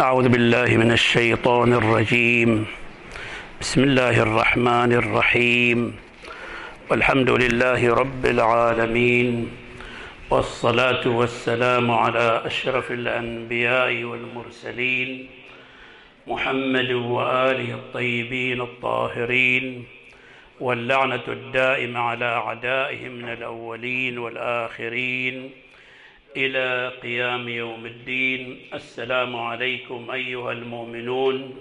أعوذ بالله من الشيطان الرجيم. بسم الله الرحمن الرحيم. والحمد لله رب العالمين. والصلاة والسلام على أشرف الأنبياء والمرسلين محمد وآله الطيبين الطاهرين واللعنة الدائمة على أعدائهم من الأولين والآخرين إلى قيام يوم الدين. السلام عليكم أيها المؤمنون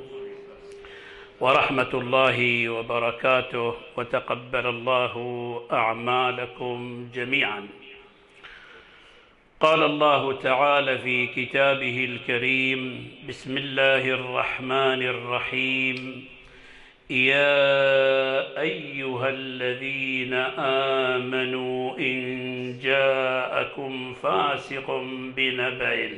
ورحمة الله وبركاته. وتقبل الله أعمالكم جميعا. قال الله تعالى في كتابه الكريم بسم الله الرحمن الرحيم. يا أيها الذين آمنوا إن جاءكم فاسق بنبأ.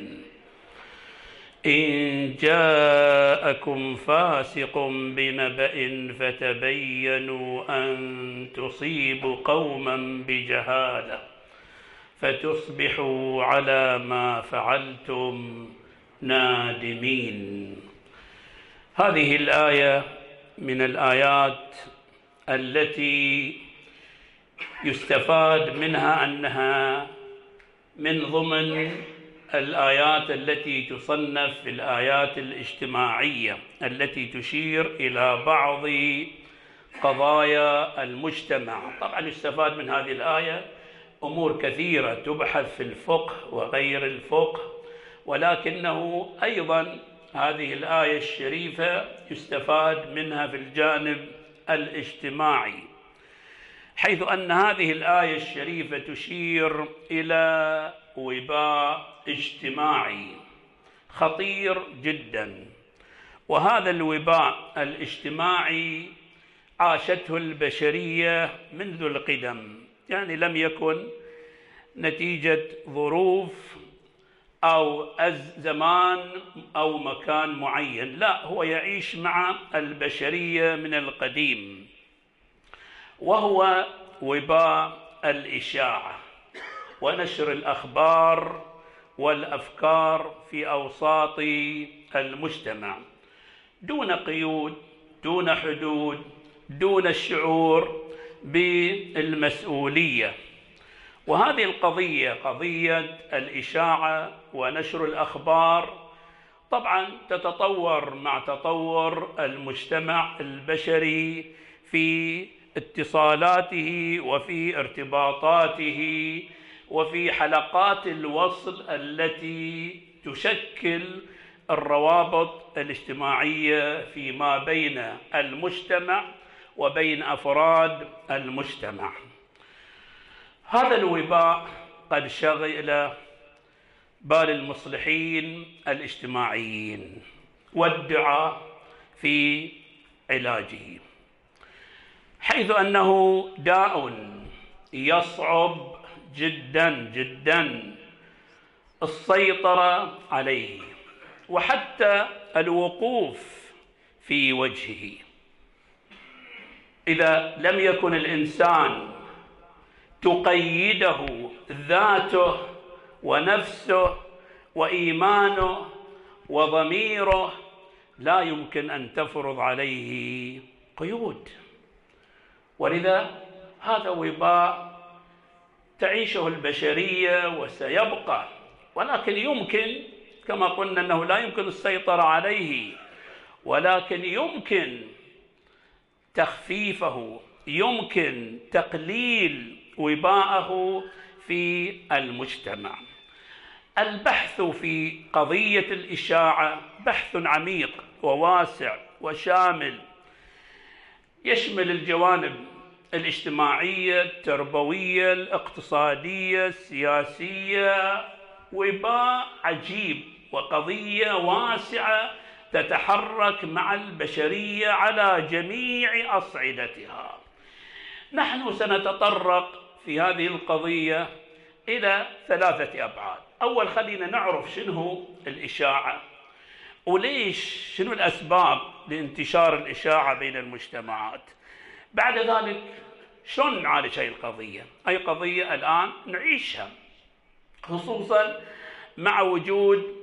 إن جاءكم فاسق بنبأ فتبينوا أن تصيبوا قوما بجهالة فتصبحوا على ما فعلتم نادمين. هذه الآية من الآيات التي يستفاد منها أنها من ضمن الآيات التي تصنف في الآيات الاجتماعية التي تشير إلى بعض قضايا المجتمع. طبعا يستفاد من هذه الآية أمور كثيرة تبحث في الفقه وغير الفقه ولكنه أيضا هذه الآية الشريفة يستفاد منها في الجانب الاجتماعي حيث أن هذه الآية الشريفة تشير إلى وباء اجتماعي خطير جدا وهذا الوباء الاجتماعي عاشته البشرية منذ القدم يعني لم يكن نتيجة ظروف أو زمان أو مكان معين. لا هو يعيش مع البشرية من القديم وهو وباء الإشاعة. ونشر الأخبار والأفكار في أوساط المجتمع. دون قيود دون حدود دون الشعور بالمسؤولية. وهذه القضية قضية الإشاعة ونشر الأخبار. طبعا تتطور مع تطور المجتمع البشري في اتصالاته وفي ارتباطاته وفي حلقات الوصل التي تشكل الروابط الاجتماعية فيما بين المجتمع وبين أفراد المجتمع. هذا الوباء قد شغل بال المصلحين الاجتماعيين والدعاء في علاجه حيث أنه داء يصعب جدا جدا السيطرة عليه وحتى الوقوف في وجهه. إذا لم يكن الإنسان تقيده ذاته ونفسه وإيمانه وضميره لا يمكن أن تفرض عليه قيود. ولذا هذا وباء تعيشه البشرية وسيبقى ولكن يمكن كما قلنا أنه لا يمكن السيطرة عليه ولكن يمكن تخفيفه يمكن تقليل وباءه في المجتمع. البحث في قضية الإشاعة بحث عميق وواسع وشامل يشمل الجوانب الاجتماعية التربوية الاقتصادية السياسية وباء عجيب وقضية واسعة تتحرك مع البشرية على جميع أصعدتها. نحن سنتطرق في هذه القضية إلى ثلاثة أبعاد. أول خلينا نعرف شنو الإشاعة وليش شنو الأسباب لانتشار الإشاعة بين المجتمعات. بعد ذلك شلون نعالج هذه القضية؟ هي قضية الآن نعيشها خصوصا مع وجود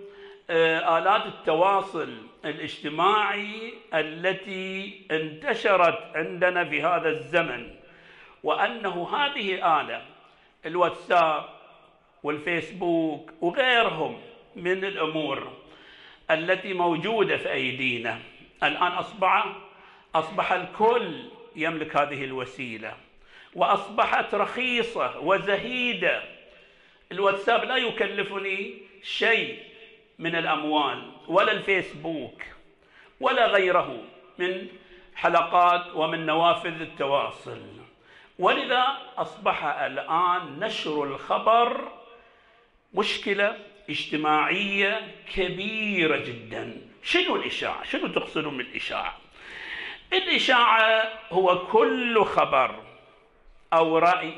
آه، آلات التواصل الاجتماعي التي انتشرت عندنا في هذا الزمن. وأنه هذه آلة الواتساب والفيسبوك وغيرهم من الأمور التي موجودة في أيدينا. الآن أصبح أصبح الكل يملك هذه الوسيلة وأصبحت رخيصة وزهيدة. الواتساب لا يكلفني شيء من الأموال ولا الفيسبوك ولا غيره من حلقات ومن نوافذ التواصل. ولذا أصبح الآن نشر الخبر مشكلة اجتماعية كبيرة جدا شنو الإشاعة؟ شنو تقصدون بالإشاعة؟ الإشاعة هو كل خبر أو رأي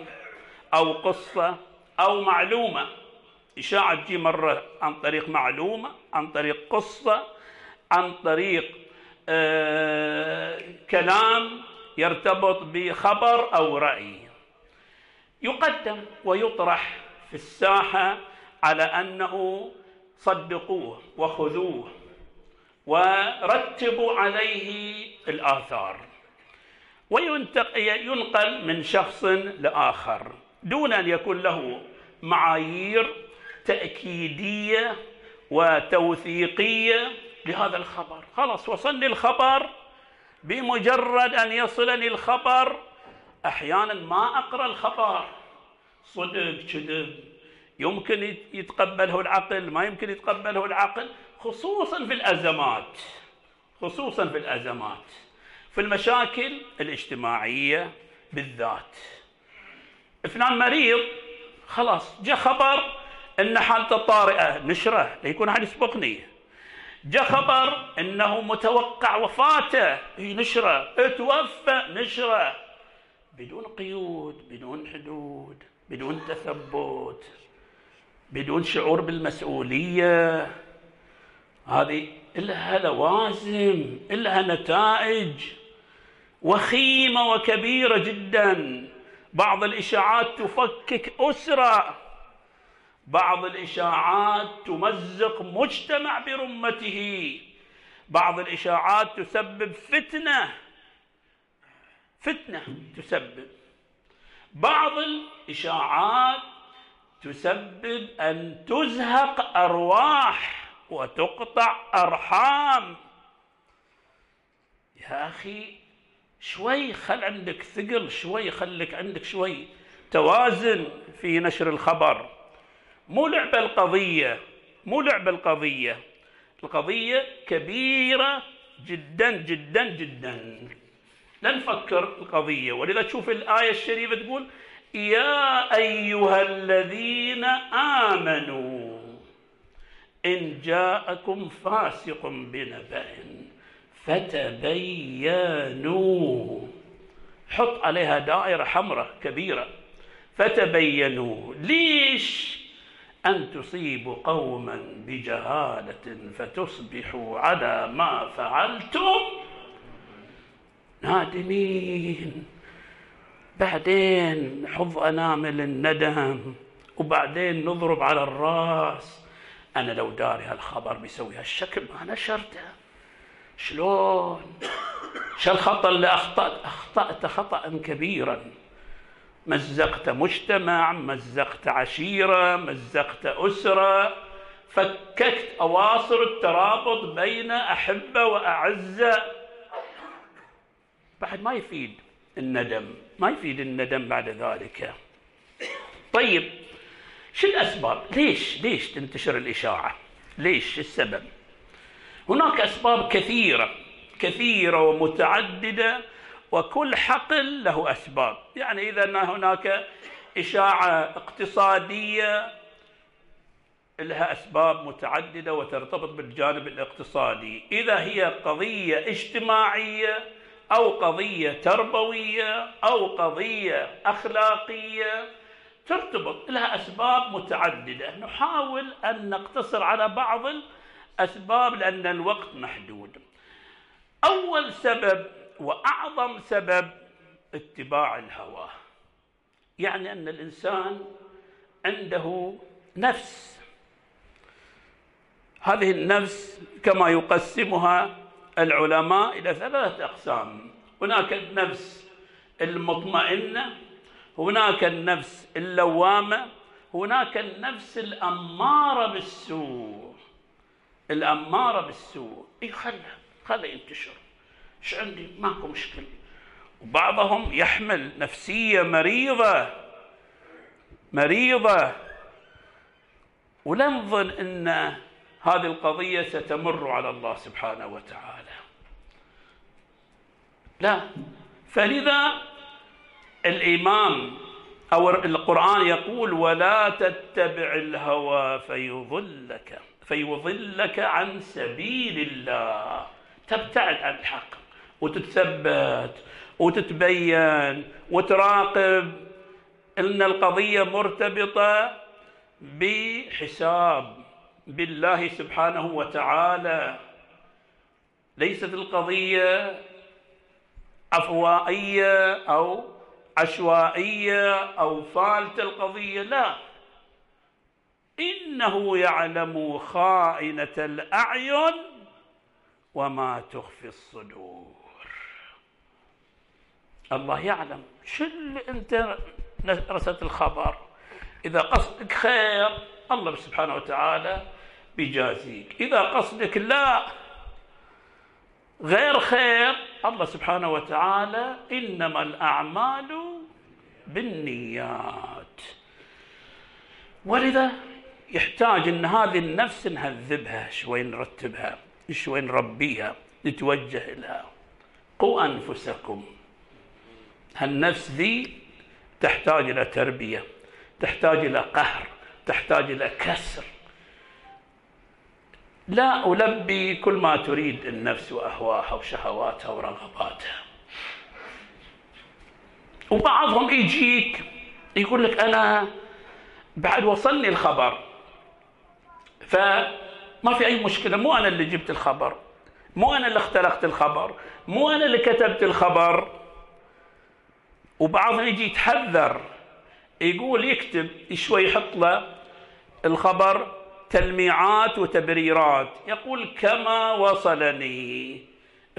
أو قصة أو معلومة إشاعة تجي مرة عن طريق معلومة عن طريق قصة عن طريق آه كلام يرتبط بخبر أو رأي. يقدم ويطرح في الساحة على أنه صدقوه وخذوه ورتبوا عليه الآثار. وينقل من شخص لآخر دون أن يكون له معايير تأكيدية وتوثيقية لهذا الخبر. خلاص وصلني الخبر بمجرد أن يصلني الخبر أحيانا ما أقرأ الخبر. صدق كذب. يمكن يتقبله العقل ما يمكن يتقبله العقل خصوصا في الأزمات. خصوصا في الأزمات. في المشاكل الاجتماعية بالذات. فلان مريض خلاص جاء خبر إن حالته طارئة نشرة ليكون أحد يسبقني. جاء خبر إنه متوقع وفاته. نشرة. توفى نشرة. بدون قيود بدون حدود بدون تثبت بدون شعور بالمسؤولية. هذه لها لوازم لها نتائج وخيمة وكبيرة جدا. بعض الإشاعات تفكك أسرة. بعض الإشاعات تمزق مجتمع برمته. بعض الإشاعات تسبب فتنة. فتنة تسبب. بعض الإشاعات تسبب أن تزهق أرواح وتقطع أرحام. يا أخي شوي خل عندك ثقل شوي خلك عندك شوي توازن في نشر الخبر. مو لعبة القضية مو لعبة القضية. القضية كبيرة جدا جدا جدا. لا نفكر القضية. ولذا تشوف الآية الشريفة تقول يا أيها الذين آمنوا إن جاءكم فاسق بنبأ فتبينوا. حط عليها دائرة حمراء كبيرة. فتبينوا. ليش أن تصيبوا قوما بجهالة فتصبحوا على ما فعلتم نادمين. بعدين نحض أنامل الندم وبعدين نضرب على الرأس. أنا لو داري هالخبر بيسوي هالشكل ما نشرته. شلون؟ شو الخطأ اللي أخطأت؟ أخطأت خطأ كبيرا. مزقت مجتمع مزقت عشيرة مزقت أسرة فككت أواصر الترابط بين أحبة وأعزة بعد ما يفيد الندم ما يفيد الندم بعد ذلك. طيب شو الأسباب؟ ليش ليش تنتشر الإشاعة؟ ليش السبب؟ هناك أسباب كثيرة كثيرة ومتعددة وكل حقل له أسباب. يعني إذا هناك إشاعة اقتصادية لها أسباب متعددة وترتبط بالجانب الاقتصادي. إذا هي قضية اجتماعية أو قضية تربوية أو قضية أخلاقية ترتبط لها أسباب متعددة. نحاول أن نقتصر على بعض الأسباب لأن الوقت محدود. أول سبب وأعظم سبب اتباع الهوى. يعني أن الإنسان عنده نفس. هذه النفس كما يقسمها العلماء إلى ثلاثة أقسام. هناك النفس المطمئنة هناك النفس اللوامة هناك النفس الأمارة بالسوء. الأمارة بالسوء. إيه خلها خلها ينتشر. إيش عندي ماكو مشكلة. وبعضهم يحمل نفسية مريضة مريضة. ولا نظن أن هذه القضية ستمر على الله سبحانه وتعالى. لا. فلذا الإمام أو القرآن يقول ولا تتبع الهوى فيضلك فيضلك عن سبيل الله. تبتعد عن الحق. وتتثبت وتتبين وتراقب إن القضية مرتبطة بحساب بالله سبحانه وتعالى. ليست القضية عفوائيه أو عشوائية أو فالته القضية لا. إنه يعلم خائنة الأعين وما تخفي الصدور. الله يعلم. شو اللي أنت رسلت الخبر؟ إذا قصدك خير الله سبحانه وتعالى بيجازيك. إذا قصدك لا غير خير الله سبحانه وتعالى إنما الأعمال بالنيات. ولذا يحتاج إن هذه النفس نهذبها شوي نرتبها شوي نربيها نتوجه لها. قوا أنفسكم. هالنفس ذي تحتاج إلى تربية تحتاج إلى قهر تحتاج إلى كسر. لا ألبي كل ما تريد النفس وأهواها وشهواتها ورغباتها. وبعضهم يجيك يقول لك أنا بعد وصلني الخبر فما في أي مشكلة مو أنا اللي جبت الخبر مو أنا اللي اختلقت الخبر مو أنا اللي كتبت الخبر. وبعضهم يجي يتحذر يقول يكتب شوي يحط له الخبر تلميعات وتبريرات يقول كما وصلني.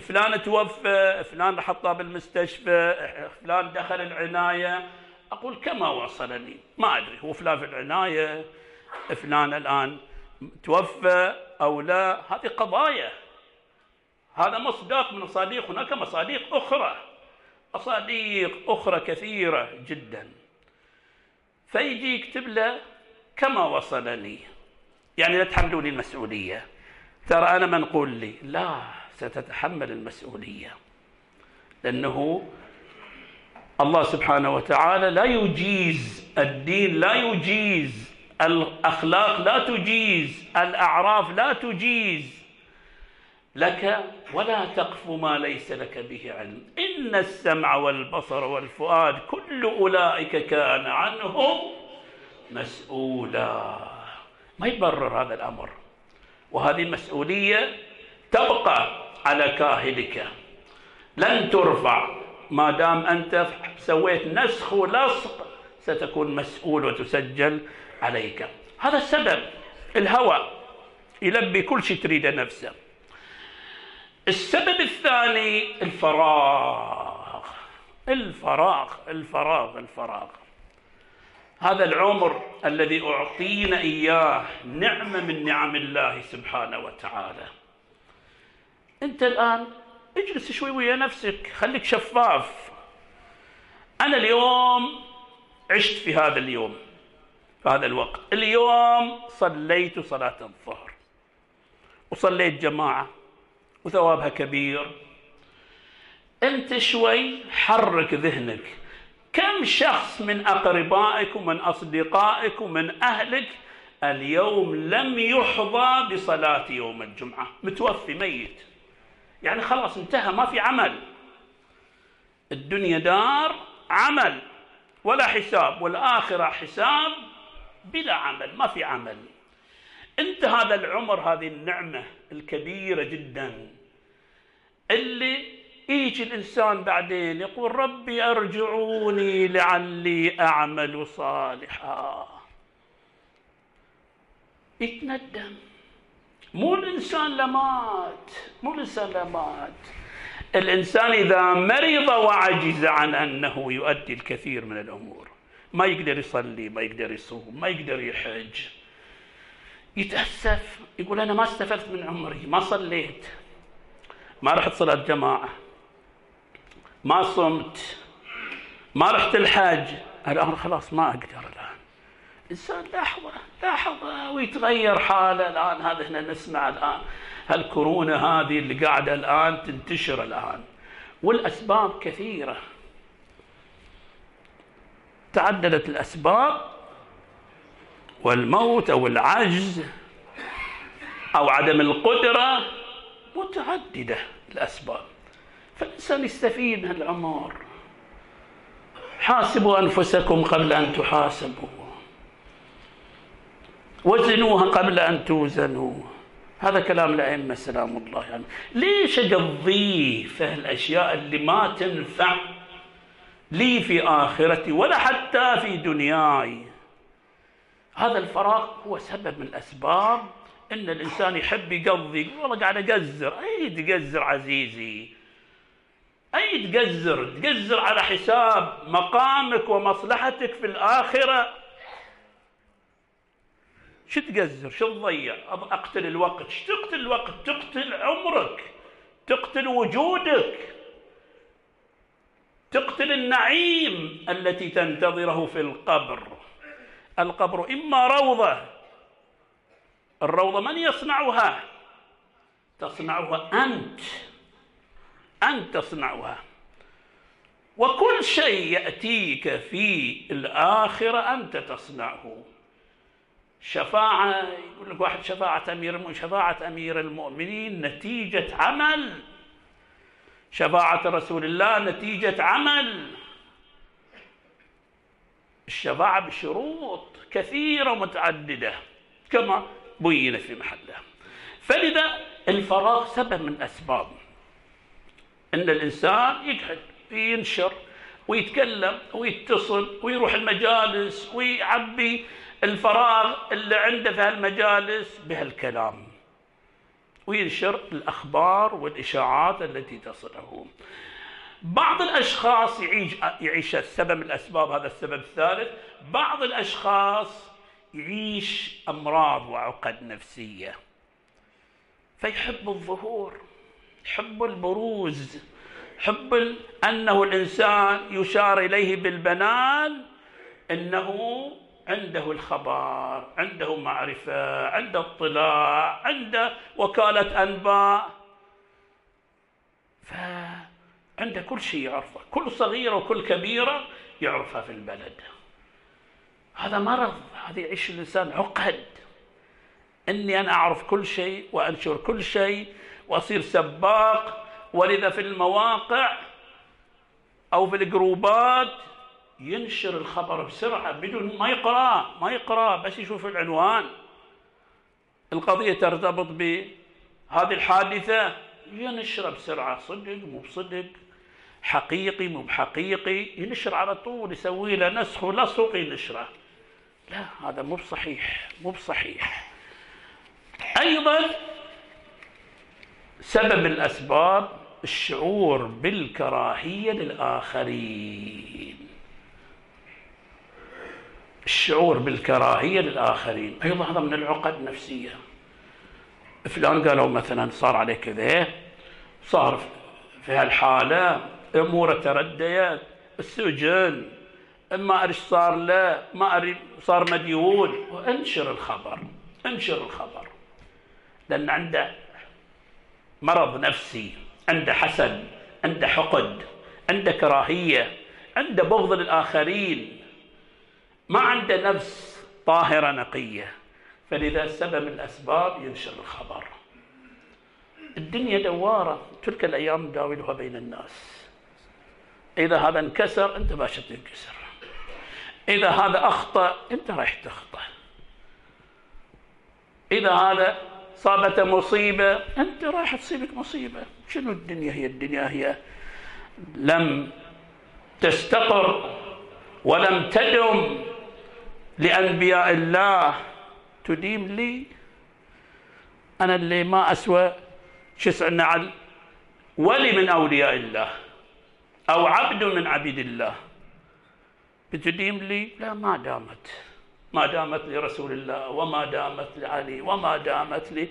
فلان توفى فلان حطه بالمستشفى فلان دخل العناية. أقول كما وصلني. ما أدري هو فلان في العناية فلان الآن توفى أو لا. هذه قضايا. هذا مصداق من مصادق هناك مصادق أخرى. مصادق أخرى كثيرة جدا. فيجي يكتب له كما وصلني. يعني لا تحملوني المسؤولية. ترى أنا منقول لي لا ستتحمل المسؤولية. لأنه الله سبحانه وتعالى لا يجيز الدين لا يجيز الأخلاق لا تجيز الأعراف لا تجيز لك ولا تقف ما ليس لك به علم. إن السمع والبصر والفؤاد كل أولئك كان عنه مسؤولا. ما يبرر هذا الأمر. وهذه المسؤولية تبقى على كاهلك. لن ترفع. ما دام أنت سويت نسخ ولصق ستكون مسؤول وتسجل عليك. هذا السبب. الهوى. يلبي كل شيء تريده نفسه. السبب الثاني الفراغ. الفراغ الفراغ الفراغ. هذا العمر الذي أعطينا إياه نعمة من نعم الله سبحانه وتعالى. أنت الآن اجلس شوي ويا نفسك خليك شفاف. أنا اليوم عشت في هذا اليوم في هذا الوقت. اليوم صليت صلاة الظهر. وصليت جماعة. وثوابها كبير. أنت شوي حرك ذهنك. كم شخص من أقربائك ومن أصدقائك ومن أهلك اليوم لم يحظى بصلاة يوم الجمعة؟ متوفي ميت. يعني خلاص انتهى ما في عمل. الدنيا دار عمل ولا حساب والآخرة حساب بلا عمل ما في عمل. انت هذا العمر هذه النعمة الكبيرة جدا. اللي يجي الإنسان بعدين يقول ربي أرجعوني لعلي أعمل صالحا. يتندم. مو الإنسان لمات مو الإنسان لمات الإنسان إذا مرض وعجز عن أنه يؤدي الكثير من الأمور. ما يقدر يصلي ما يقدر يصوم ما يقدر يحج. يتأسف يقول أنا ما استفدت من عمري ما صليت ما رحت صلاة جماعة ما صمت ما رحت الحج الآن خلاص ما أقدر الآن. إنسان لحظة لحظة ويتغير حاله الآن. هذا إحنا نسمع الآن. هالكورونا هذه اللي قاعدة الآن تنتشر الآن؟ والأسباب كثيرة. تعددت الأسباب والموت أو العجز أو عدم القدرة متعددة الأسباب. فالإنسان يستفيد من العمر. حاسبوا أنفسكم قبل أن تحاسبوا. وزنوها قبل أن توزنوا. هذا كلام الأئمة سلام الله يعني ليش أقضيه في الأشياء اللي ما تنفع لي في آخرتي ولا حتى في دنياي؟ هذا الفراغ هو سبب من الأسباب إن الإنسان يحب يقضي. والله قاعد أقزر. اي تقزر عزيزي. اي تقزر تقزر على حساب مقامك ومصلحتك في الآخرة. شو تقزر؟ شو تضيع؟ أقتل الوقت. شو تقتل الوقت؟ تقتل عمرك. تقتل وجودك. تقتل النعيم التي تنتظره في القبر. القبر إما روضة. الروضة من يصنعها؟ تصنعها أنت. أنت تصنعها. وكل شيء يأتيك في الآخرة أنت تصنعه. شفاعة يقول لك واحد شفاعة أمير المؤمنين شفاعة أمير المؤمنين نتيجة عمل. شفاعة رسول الله نتيجة عمل. الشفاعة بشروط كثيرة متعددة كما بين في محله. فلذا الفراغ سبب من أسباب. أن الإنسان يقعد ينشر ويتكلم ويتصل ويروح المجالس ويعبي الفراغ اللي عنده في هالمجالس بهالكلام. وينشر الأخبار والإشاعات التي تصله بعض الأشخاص يعيش يعيش السبب من الأسباب هذا السبب الثالث. بعض الأشخاص يعيش أمراض وعقد نفسية فيحب الظهور يحب البروز يحب أنه الإنسان يشار إليه بالبنان أنه عنده الخبر عنده معرفة عنده اطلاع عنده وكالة أنباء. فعنده كل شيء يعرفه كل صغيرة وكل كبيرة يعرفها في البلد. هذا مرض. هذا يعيش الإنسان عقد. إني أنا أعرف كل شيء وأنشر كل شيء وأصير سباق. ولذا في المواقع أو في الجروبات ينشر الخبر بسرعة بدون ما يقرأ. ما يقرأ بس يشوف العنوان. القضية ترتبط بهذه الحادثة. ينشر بسرعة. صدق مو بصدق. حقيقي مو بحقيقي ينشر على طول يسوي له نسخ ولصق ينشره. لا هذا مو بصحيح مو بصحيح. أيضا سبب الأسباب الشعور بالكراهية للآخرين. الشعور بالكراهية للآخرين. أيضا هذا من العقد النفسية. فلان قالوا مثلا صار عليه كذا صار في هالحالة أموره ترديت السجن ما أدري صار له ما أدري صار مديون. وانشر الخبر انشر الخبر. لأن عنده مرض نفسي عنده حسد عنده حقد عنده كراهية عنده بغض للآخرين. ما عنده نفس طاهرة نقية. فلذا سبب من الأسباب ينشر الخبر. الدنيا دوارة تلك الأيام نداولها بين الناس. إذا هذا انكسر أنت باشا تنكسر إذا هذا أخطأ أنت رايح تخطأ. إذا هذا صابته مصيبة أنت رايح تصيبك مصيبة. شنو الدنيا هي؟ الدنيا هي لم تستقر ولم تدم لأنبياء الله. تديم لي؟ أنا اللي ما أسوى شسع النعل ولي من أولياء الله. أو عبد من عبيد الله. بتديم لي لا ما دامت. ما دامت لرسول الله وما دامت لعلي وما دامت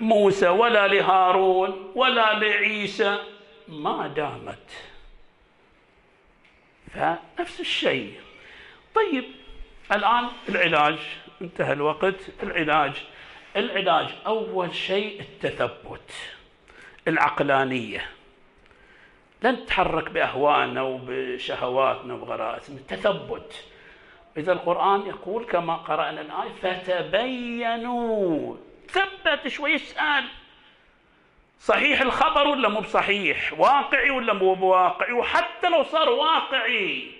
لموسى ولا لهارون ولا لعيسى. ما دامت. فنفس الشيء. طيب الآن العلاج. انتهى الوقت. العلاج. العلاج أول شيء التثبت العقلانية. لن تتحرك بأهوائنا وبشهواتنا وبغرائزنا التثبت إذا القرآن يقول كما قرأنا الآية فتبينوا. ثبت شوي اسأل. صحيح الخبر ولا مو بصحيح؟ واقعي ولا مو بواقعي؟ وحتى لو صار واقعي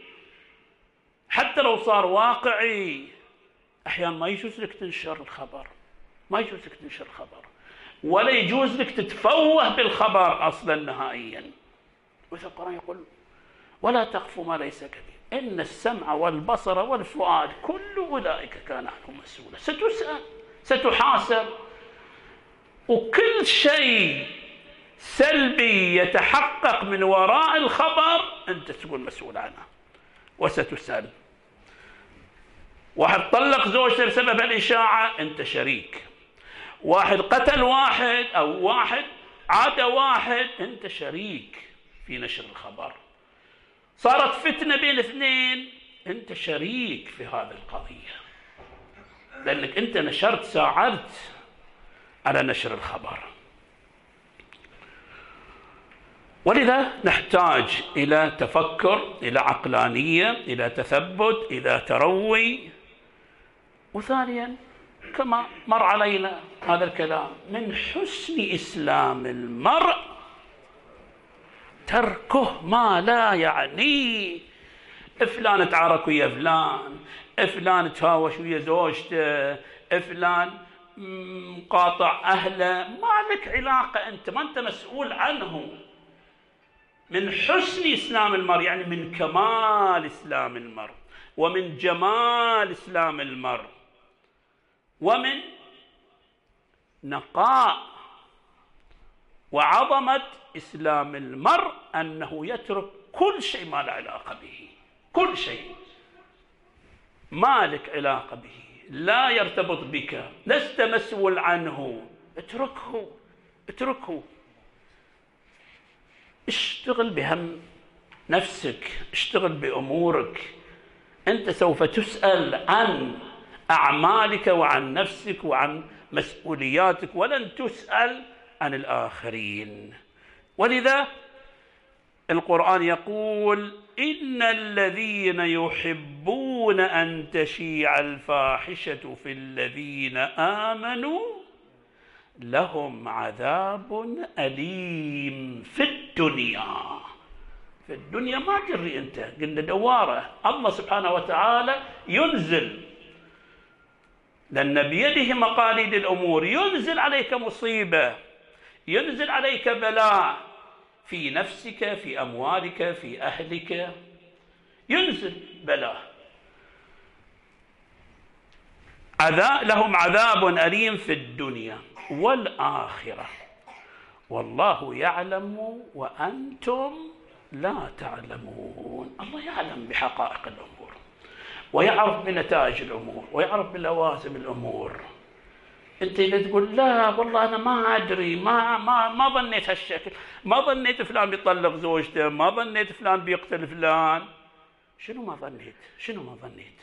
حتى لو صار واقعي أحيانا ما يجوز لك تنشر الخبر. ما يجوز لك تنشر الخبر. ولا يجوز لك تتفوه بالخبر أصلا نهائيا. مثل القران يقول ولا تقف ما ليس كبير. إن السمع والبصر والفؤاد كل أولئك كان عنه مسؤولا. ستسأل ستحاسب. وكل شيء سلبي يتحقق من وراء الخبر أنت تكون مسؤول عنه. وستسأل. واحد طلق زوجته بسبب الإشاعة أنت شريك. واحد قتل واحد أو واحد عاد واحد أنت شريك. في نشر الخبر. صارت فتنة بين اثنين. أنت شريك في هذه القضية. لأنك أنت نشرت ساعدت على نشر الخبر. ولذا نحتاج إلى تفكر إلى عقلانية إلى تثبت إلى تروي. وثانيا كما مر علينا هذا الكلام من حسن إسلام المرء تركه ما لا يعنيه فلان تعارك ويا فلان فلان تهاوش ويا زوجته فلان مقاطع أهله. ما لك علاقة أنت ما أنت مسؤول عنه. من حسن إسلام المرء يعني من كمال إسلام المرء ومن جمال إسلام المرء ومن نقاء وعظمة إسلام المرء أنه يترك كل شيء ما له علاقة به. كل شيء. ما لك علاقة به. لا يرتبط بك. لست مسؤول عنه. اتركه. اتركه. اشتغل بهم نفسك. اشتغل بأمورك. أنت سوف تسأل عن أعمالك وعن نفسك وعن مسؤولياتك. ولن تسأل عن الآخرين. ولذا القرآن يقول إن الذين يحبون أن تشيع الفاحشة في الذين آمنوا لهم عذاب أليم في الدنيا. في الدنيا ما تري أنت. قلنا دوارة. الله سبحانه وتعالى ينزل. لأن بيده مقاليد الأمور. ينزل عليك مصيبة. ينزل عليك بلاء في نفسك في أموالك في أهلك. ينزل بلاء. عذاب لهم عذاب أليم في الدنيا والآخرة. والله يعلم وأنتم لا تعلمون. الله يعلم بحقائق الأمور ويعرف بنتائج الأمور ويعرف بلوازم الأمور. انت اذا تقول لا والله أنا ما أدري ما ما ما ظنيت هالشكل. ما ظنيت فلان بيطلق زوجته ما ظنيت فلان بيقتل فلان. شنو ما ظنيت؟ شنو ما ظنيت؟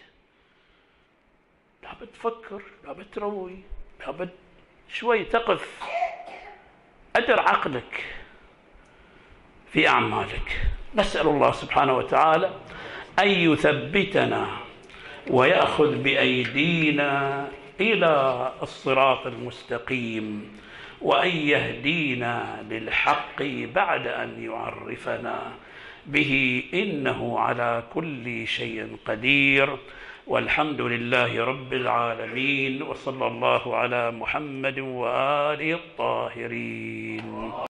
لابد تفكر لابد تروي لابد شوي تقف. أدر عقلك في أعمالك. نسأل الله سبحانه وتعالى أن يثبتنا ويأخذ بأيدينا إلى الصراط المستقيم وأن يهدينا للحق بعد أن يعرفنا به إنه على كل شيء قدير. والحمد لله رب العالمين وصلى الله على محمد وآله الطاهرين.